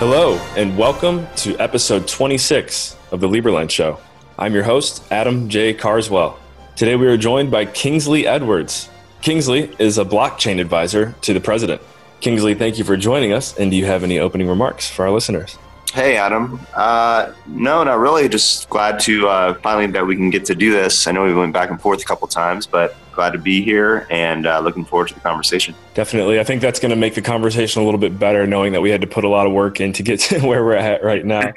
Hello, and welcome to episode 26 of the Liberland Show. I'm your host, Adam J. Carswell. Today we are joined by Kingsley Edwards. Kingsley is a blockchain advisor to the president. Kingsley, thank you for joining us. And do you have any opening remarks for our listeners? Hey, Adam. Uh, no, not really. Just glad to uh, finally that we can get to do this. I know we went back and forth a couple times, but glad to be here and uh, looking forward to the conversation. Definitely. I think that's going to make the conversation a little bit better, knowing that we had to put a lot of work in to get to where we're at right now.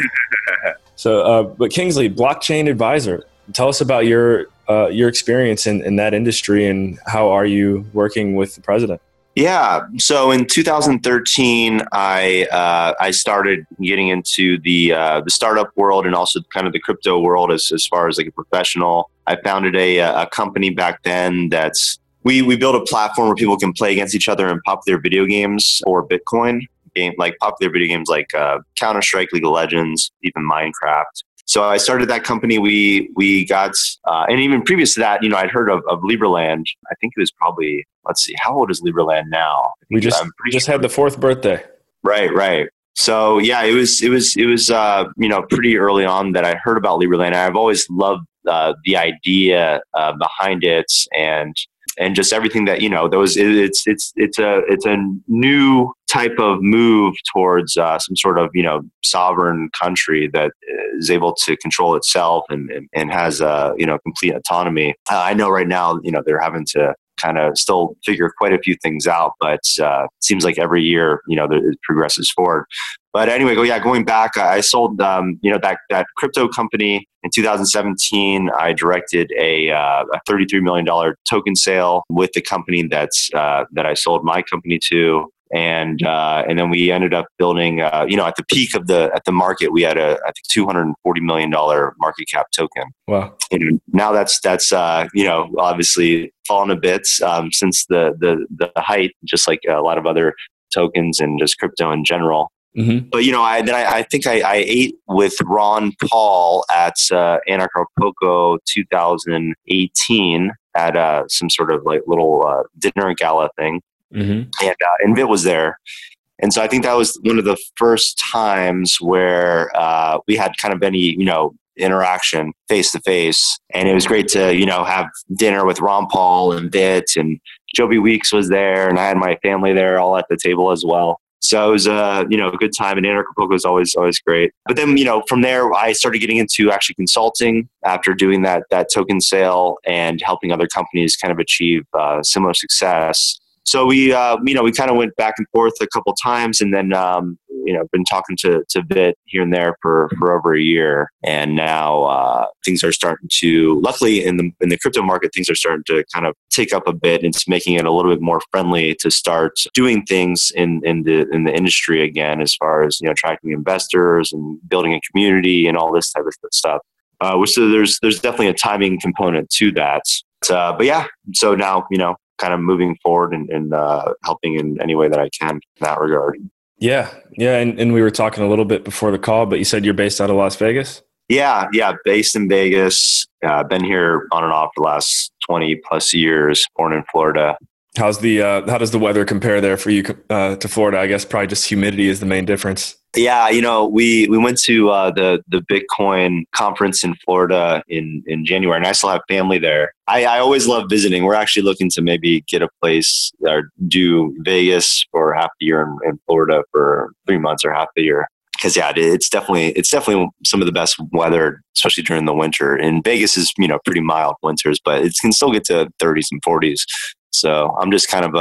so, uh, but Kingsley, blockchain advisor, tell us about your uh, your experience in, in that industry and how are you working with the president? Yeah. So in 2013, I uh, I started getting into the uh, the startup world and also kind of the crypto world as as far as like a professional. I founded a a company back then that's we we built a platform where people can play against each other in popular video games or Bitcoin game like popular video games like uh, Counter Strike, League of Legends, even Minecraft. So I started that company. We we got, uh, and even previous to that, you know, I'd heard of, of Liberland. I think it was probably let's see, how old is Liberland now? We just just sure. had the fourth birthday. Right, right. So yeah, it was it was it was uh, you know pretty early on that I heard about Liberland. I've always loved uh, the idea uh, behind it and and just everything that you know those it's it's it's a it's a new type of move towards uh, some sort of you know sovereign country that is able to control itself and and, and has uh, you know complete autonomy. Uh, I know right now you know they're having to kind of still figure quite a few things out, but uh, seems like every year, you know, it progresses forward. But anyway, go yeah, going back, I sold um, you know that that crypto company in 2017. I directed a, uh, a 33 million dollar token sale with the company that's uh, that I sold my company to and uh, and then we ended up building. Uh, you know, at the peak of the at the market, we had a I think two hundred and forty million dollar market cap token. Wow! And now that's that's uh, you know obviously fallen a bit um, since the, the the height, just like a lot of other tokens and just crypto in general. Mm-hmm. But you know, I then I, I think I, I, ate with Ron Paul at uh, Anarchapulco 2018 at uh, some sort of like little uh, dinner gala thing, mm-hmm. and uh, and Vit was there. And so I think that was one of the first times where uh, we had kind of any, you know, interaction face to face. And it was great to, you know, have dinner with Ron Paul and Vit and Joby Weeks was there and I had my family there all at the table as well. So it was a you know a good time, and Anarchapulco was always always great. But then you know from there, I started getting into actually consulting after doing that that token sale and helping other companies kind of achieve uh, similar success so we uh, you know we kind of went back and forth a couple times and then um, you know been talking to to Vit here and there for for over a year. And now uh, things are starting to luckily in the in the crypto market things are starting to kind of take up a bit. And it's making it a little bit more friendly to start doing things in in the in the industry again as far as you know attracting investors and building a community and all this type of stuff. Uh, so there's there's definitely a timing component to that. Uh, but yeah so now you know kind of moving forward and, and uh, helping in any way that I can in that regard. Yeah, yeah, and, and we were talking a little bit before the call, but you said you're based out of Las Vegas. Yeah, yeah, based in Vegas. Uh, been here on and off for the last twenty plus years. Born in Florida. How's the uh, how does the weather compare there for you uh, to Florida? I guess probably just humidity is the main difference. Yeah, you know, we we went to uh, the the Bitcoin conference in Florida in in January, and I still have family there. I, I always love visiting. We're actually looking to maybe get a place or do Vegas for half the year and Florida for three months or half the year. Because yeah, it's definitely it's definitely some of the best weather, especially during the winter. And Vegas is you know pretty mild winters, but it can still get to 30s and 40s. So I'm just kind of a,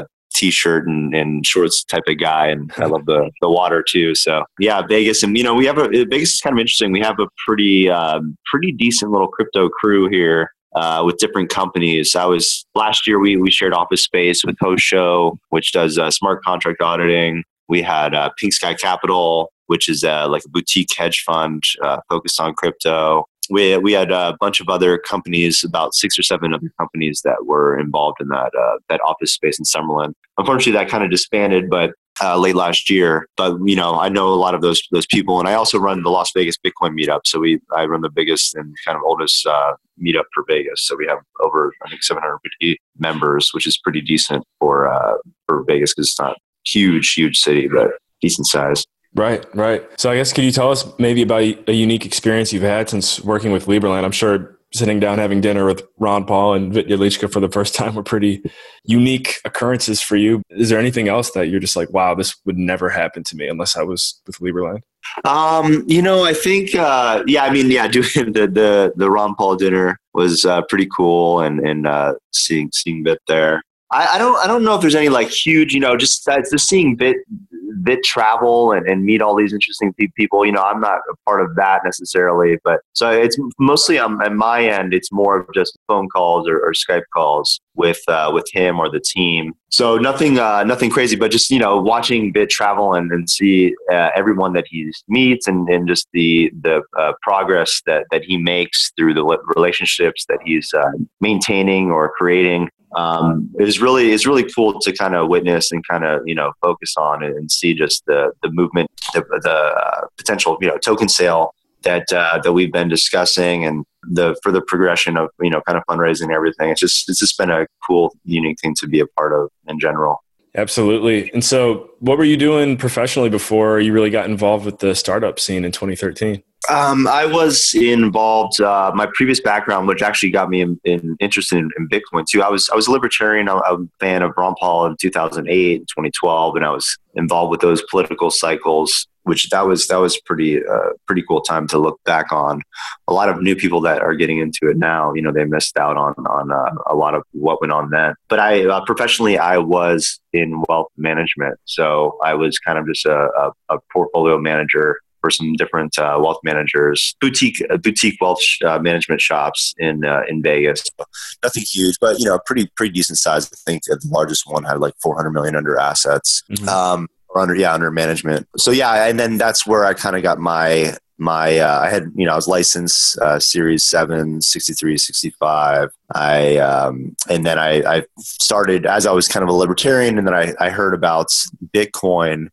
a t-shirt and, and shorts type of guy and i love the, the water too so yeah vegas and you know we have a vegas is kind of interesting we have a pretty um, pretty decent little crypto crew here uh, with different companies. I was last year we we shared office space with Hosho, which does uh, smart contract auditing. We had uh, Pink Sky Capital, which is uh, like a boutique hedge fund uh, focused on crypto we we had a bunch of other companies, about six or seven other companies that were involved in that uh, that office space in Summerlin. Unfortunately, that kind of disbanded, but uh, late last year. But you know, I know a lot of those those people, and I also run the Las Vegas Bitcoin meetup. So we I run the biggest and kind of oldest uh, meetup for Vegas. So we have over I think 750 members, which is pretty decent for for Vegas because it's not huge, huge city, but decent size. Right, right. So I guess could you tell us maybe about a unique experience you've had since working with Liberland? I'm sure sitting down having dinner with Ron Paul and Vit Jedlicka for the first time were pretty unique occurrences for you. Is there anything else that you're just like, wow, this would never happen to me unless I was with Liberland? Um, you know, I think, uh, yeah, I mean, yeah, doing the, the, the Ron Paul dinner was uh, pretty cool and, and uh, seeing, seeing Vit there. I, I, don't, I don't know if there's any like huge, you know, just, uh, just seeing Vit, Vit travel and, and meet all these interesting people. You know, I'm not a part of that necessarily, but so it's mostly on, on my end. It's more of just phone calls or, or Skype calls with uh, with him or the team. So nothing uh, nothing crazy, but just you know watching Vit travel and, and see uh, everyone that he meets and, and just the the uh, progress that that he makes through the relationships that he's uh, maintaining or creating um, was really is really cool to kind of witness and kind of you know focus on and see just the the movement, the, the uh, potential you know token sale that uh, that we've been discussing and the further progression of you know kind of fundraising and everything. It's just it's just been a cool, unique thing to be a part of in general. Absolutely. And so, what were you doing professionally before you really got involved with the startup scene in 2013? Um, I was involved. Uh, my previous background, which actually got me in, in, interested in, in, Bitcoin too. I was I was a libertarian. I'm a fan of Ron Paul in 2008, and 2012, and I was involved with those political cycles. Which that was that was pretty uh, pretty cool time to look back on. A lot of new people that are getting into it now, you know, they missed out on on uh, a lot of what went on then. But I uh, professionally, I was in wealth management, so I was kind of just a, a, a portfolio manager for some different uh, wealth managers, boutique uh, boutique wealth sh- uh, management shops in uh, in Vegas. Nothing huge, but you know, pretty pretty decent size. I think the largest one had like 400 million under assets. Mm-hmm. Um, or under yeah under management so yeah and then that's where i kind of got my my uh, i had you know i was licensed uh, series 7 63 65 i um, and then I, I started as i was kind of a libertarian and then i, I heard about bitcoin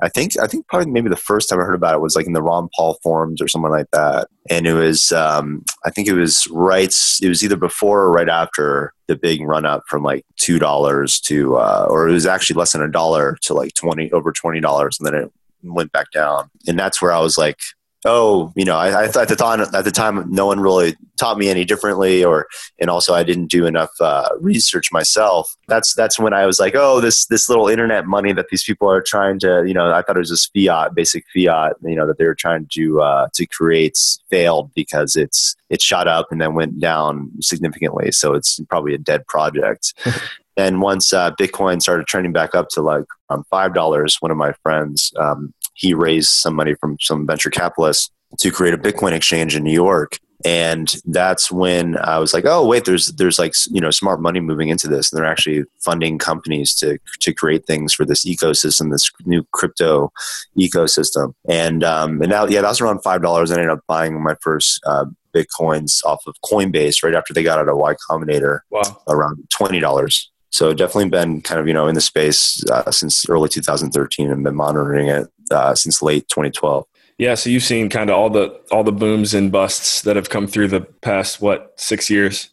I think I think probably maybe the first time I heard about it was like in the Ron Paul forums or something like that, and it was um, I think it was right it was either before or right after the big run up from like two dollars to uh, or it was actually less than a dollar to like twenty over twenty dollars, and then it went back down, and that's where I was like, oh, you know, I, I thought at the time at the time no one really taught me any differently, or and also I didn't do enough uh, research myself. That's that's when I was like, oh, this this little internet money that these people are trying to, you know, I thought it was just fiat, basic fiat, you know, that they were trying to uh, to create failed because it's it shot up and then went down significantly, so it's probably a dead project. and once uh, Bitcoin started trending back up to like um, five dollars, one of my friends um, he raised some money from some venture capitalists to create a Bitcoin exchange in New York. And that's when I was like, oh wait, there's there's like you know smart money moving into this, and they're actually funding companies to to create things for this ecosystem, this new crypto ecosystem. And um, and now yeah, that was around five dollars. I ended up buying my first uh, bitcoins off of Coinbase right after they got out of Y Combinator. Wow, around twenty dollars. So definitely been kind of you know in the space uh, since early 2013 and been monitoring it uh, since late 2012. Yeah, so you've seen kind of all the all the booms and busts that have come through the past what six years.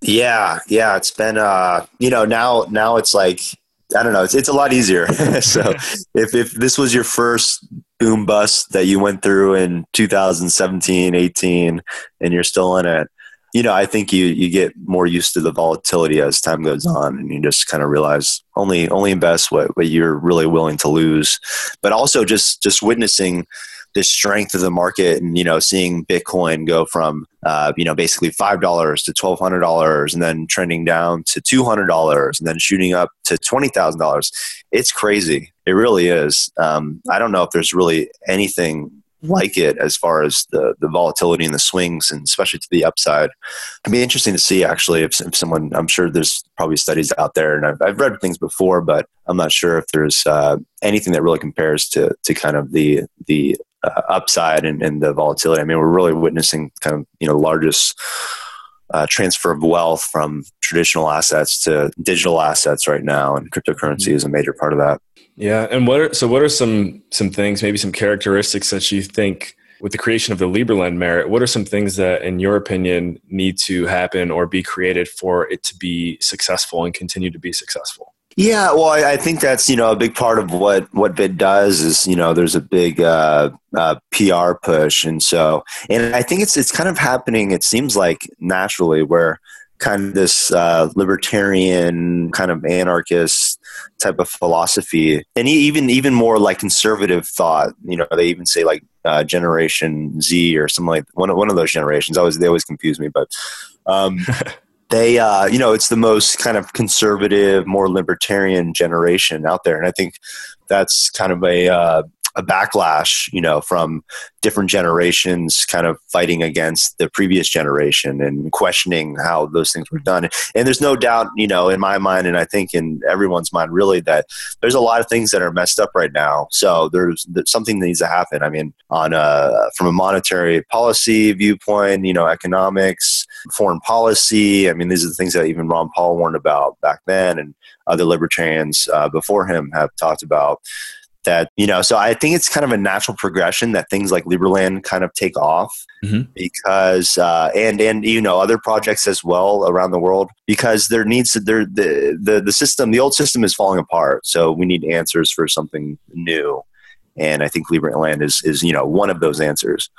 Yeah, yeah, it's been uh, you know now now it's like I don't know, it's it's a lot easier. so if if this was your first boom bust that you went through in 2017, 18, and you're still in it, you know, I think you you get more used to the volatility as time goes on, and you just kind of realize only only invest what what you're really willing to lose, but also just just witnessing the strength of the market and you know seeing bitcoin go from uh, you know basically five dollars to twelve hundred dollars and then trending down to two hundred dollars and then shooting up to twenty thousand dollars. It's crazy. It really is. Um, i don't know if there's really anything like it as far as the the volatility and the swings and especially to the upside. It'd be interesting to see actually if, if someone i'm sure there's probably studies out there and i've, I've read things before but i'm not sure if there's uh, anything that really compares to to kind of the the uh, upside and, and the volatility. I mean we're really witnessing kind of you know largest uh, transfer of wealth from traditional assets to digital assets right now, and cryptocurrency is a major part of that. Yeah, and what are so? What are some some things, maybe some characteristics that you think with the creation of the Liberland merit? What are some things that, in your opinion, need to happen or be created for it to be successful and continue to be successful? Yeah, well, I, I, think that's you know a big part of what what Vit does is you know there's a big uh, uh, PR push, and so and I think it's it's kind of happening. It seems like naturally where kind of this uh, libertarian kind of anarchist type of philosophy. And even even more like conservative thought you know they even say like uh, generation z or something like one of, one of those generations. I always they always confuse me but um, they uh, you know it's the most kind of conservative more libertarian generation out there. And i think that's kind of a uh, a backlash, you know, from different generations kind of fighting against the previous generation and questioning how those things were done. And there's no doubt, you know, in my mind, and I think in everyone's mind, really, that there's a lot of things that are messed up right now. So there's, something that needs to happen. I mean, on a from a monetary policy viewpoint, you know, economics, foreign policy. I mean, these are the things that even Ron Paul warned about back then, and other libertarians uh, before him have talked about that you know so i think it's kind of a natural progression that things like liberland kind of take off mm-hmm. because uh, and and you know other projects as well around the world because there needs to there the, the the system the old system is falling apart. So we need answers for something new. And i think liberland is is you know one of those answers.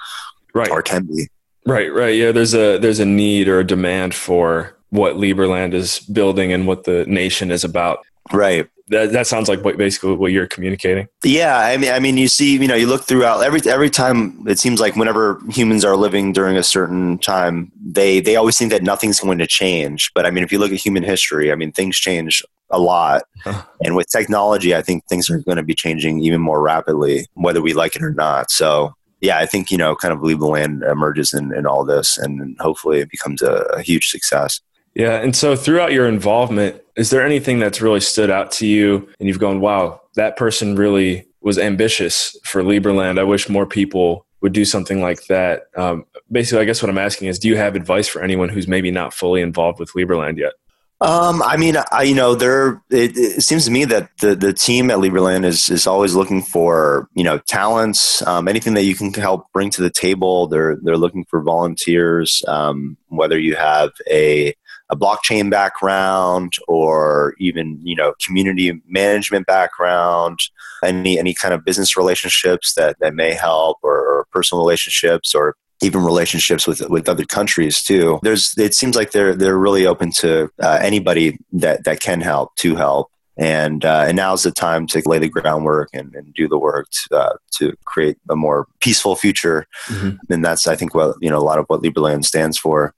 Right. Or can be. Right right. Yeah there's a there's a need or a demand for what liberland is building and what the nation is about. Right that, that sounds like what, basically what you're communicating. Yeah, I mean, I mean, you see, you know, you look throughout every every time. It seems like whenever humans are living during a certain time, they they always think that nothing's going to change. But I mean, if you look at human history, I mean, things change a lot, huh. and with technology, I think things are going to be changing even more rapidly, whether we like it or not. So. Yeah, I think you know, kind of Liberland emerges in, in all this, and hopefully it becomes a, a huge success. Yeah. And so throughout your involvement, is there anything that's really stood out to you and you've gone, wow, that person really was ambitious for Liberland. I wish more people would do something like that. Um, basically, I guess what I'm asking is, do you have advice for anyone who's maybe not fully involved with Liberland yet? Um, I mean, I, you know, there. It, it, seems to me that the, the team at Liberland is is always looking for you know talents, um, anything that you can help bring to the table. They're they're looking for volunteers. Um, whether you have a a blockchain background or even you know community management background any any kind of business relationships that that may help or, or personal relationships or even relationships with with other countries too. There's it seems like they're they're really open to uh, anybody that that can help to help and uh, and now's the time to lay the groundwork and, and do the work to, uh, to create a more peaceful future. Mm-hmm. And that's I think what you know a lot of what Liberland stands for.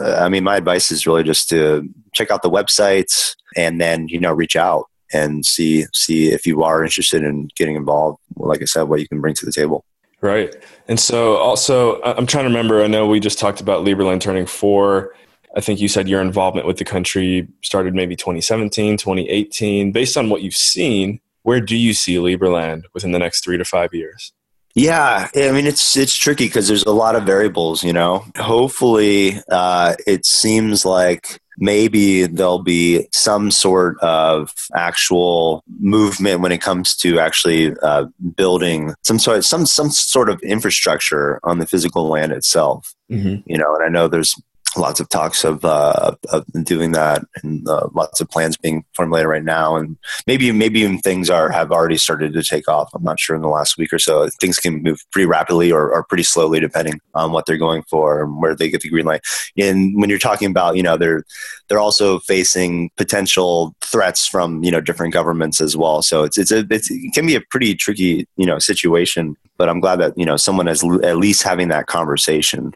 Uh, I mean, my advice is really just to check out the websites and then you know reach out and see see if you are interested in getting involved. Like I said, what you can bring to the table. Right. And so also, I'm trying to remember, I know we just talked about Liberland turning four. I think you said your involvement with the country started maybe 2017, 2018. Based on what you've seen, where do you see Liberland within the next three to five years? Yeah, I mean it's it's tricky because there's a lot of variables. You know, hopefully, uh, it seems like maybe there'll be some sort of actual movement when it comes to actually uh, building some sort some some sort of infrastructure on the physical land itself. Mm-hmm. You know, and I know there's lots of talks of, uh, of doing that and uh, lots of plans being formulated right now. And maybe maybe even things are have already started to take off. I'm not sure in the last week or so. Things can move pretty rapidly or, or pretty slowly depending on what they're going for and where they get the green light. And when you're talking about you know they're they're also facing potential threats from you know different governments as well. So it's it's a it's, it can be a pretty tricky you know situation but i'm glad that you know someone is at least having that conversation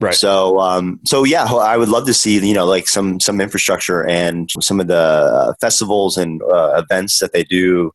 Right. So, um, so yeah, I would love to see you know like some some infrastructure and some of the uh, festivals and uh, events that they do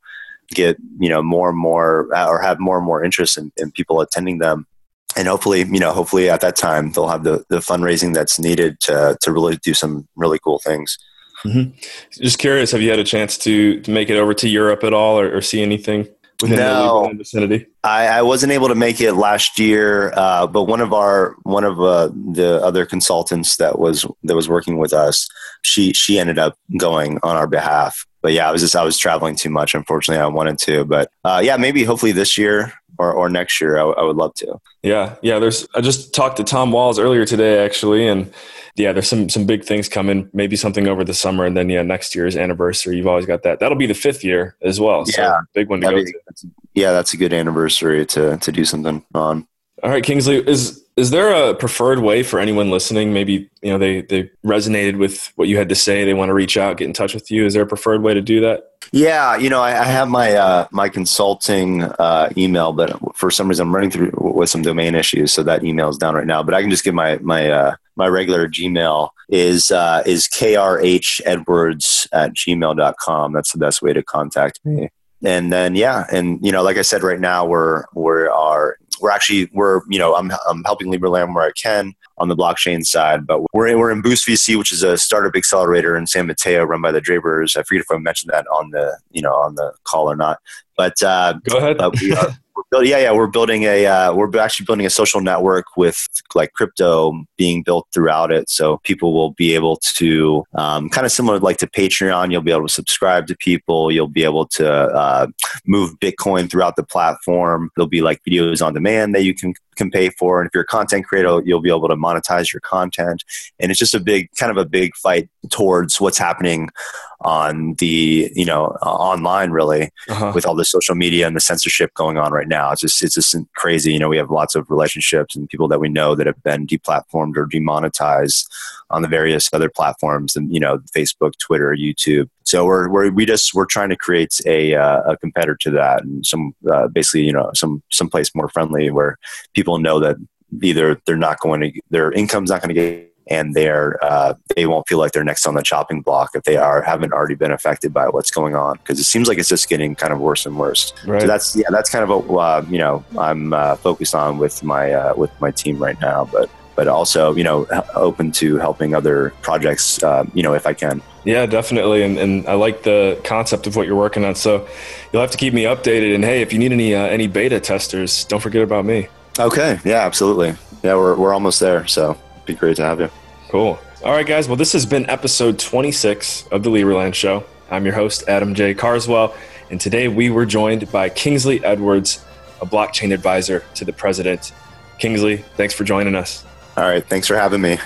get you know more and more uh, or have more and more interest in, in people attending them and hopefully you know hopefully at that time they'll have the, the fundraising that's needed to, to really do some really cool things mm-hmm. just curious have you had a chance to, to make it over to europe at all or, or see anything within no, the vicinity? I, I, wasn't able to make it last year, uh, but one of our one of uh, the other consultants that was that was working with us, she she ended up going on our behalf. But yeah, I was just I was traveling too much. Unfortunately, I wanted to, but uh, yeah, maybe hopefully this year or, or next year, I, w- I would love to. Yeah, yeah. There's. I just talked to Tom Walls earlier today, actually, and yeah, there's some some big things coming. Maybe something over the summer, and then yeah, next year's anniversary. You've always got that. That'll be the fifth year as well. So yeah, big one to go be, to. Yeah, that's a good anniversary to to do something on. All right, Kingsley, is is there a preferred way for anyone listening? Maybe you know they they resonated with what you had to say. They want to reach out, get in touch with you. Is there a preferred way to do that? Yeah, you know, I, I have my uh, my consulting uh, email, but for some reason I'm running through with some domain issues, so that email is down right now. But I can just give my my uh, my regular Gmail is uh, is krhedwards at gmail.com. That's the best way to contact me. And then yeah, and you know, like I said, right now we're we are we're actually we're you know I'm I'm helping Liberland where I can on the blockchain side, but we're in, we're in Boost VC, which is a startup accelerator in San Mateo run by the Drapers. I forget if I mentioned that on the you know on the call or not, but uh, go ahead. But we are, yeah, yeah, we're building a, uh, we're actually building a social network with like crypto being built throughout it. So people will be able to, um, kind of similar like to Patreon, you'll be able to subscribe to people. You'll be able to uh, move Bitcoin throughout the platform. There'll be like videos on demand that you can can pay for. And if you're a content creator, you'll be able to monetize your content. And it's just a big, kind of a big fight towards what's happening on the, you know, uh, online really uh-huh. with all the social media and the censorship going on right now. It's just, it's just crazy. You know, we have lots of relationships and people that we know that have been deplatformed or demonetized on the various other platforms and, you know, Facebook, Twitter, YouTube. So we're, we're we just we're trying to create a, uh, a competitor to that and some uh, basically you know some some place more friendly where people know that either they're not going to their income's not going to get and they're uh, they won't feel like they're next on the chopping block if they are haven't already been affected by what's going on because it seems like it's just getting kind of worse and worse. Right. So that's yeah that's kind of what uh, you know I'm uh, focused on with my uh, with my team right now, but but also you know open to helping other projects uh, you know if I can. Yeah, definitely, and, and I like the concept of what you're working on. So you'll have to keep me updated. And hey, if you need any uh, any beta testers, don't forget about me. Okay. Yeah, absolutely. Yeah, we're we're almost there. So be great to have you. Cool. All right, guys. Well, this has been episode 26 of the Liberland Show. I'm your host, Adam J. Carswell, and today we were joined by Kingsley Edwards, a blockchain advisor to the president. Kingsley, thanks for joining us. All right. Thanks for having me.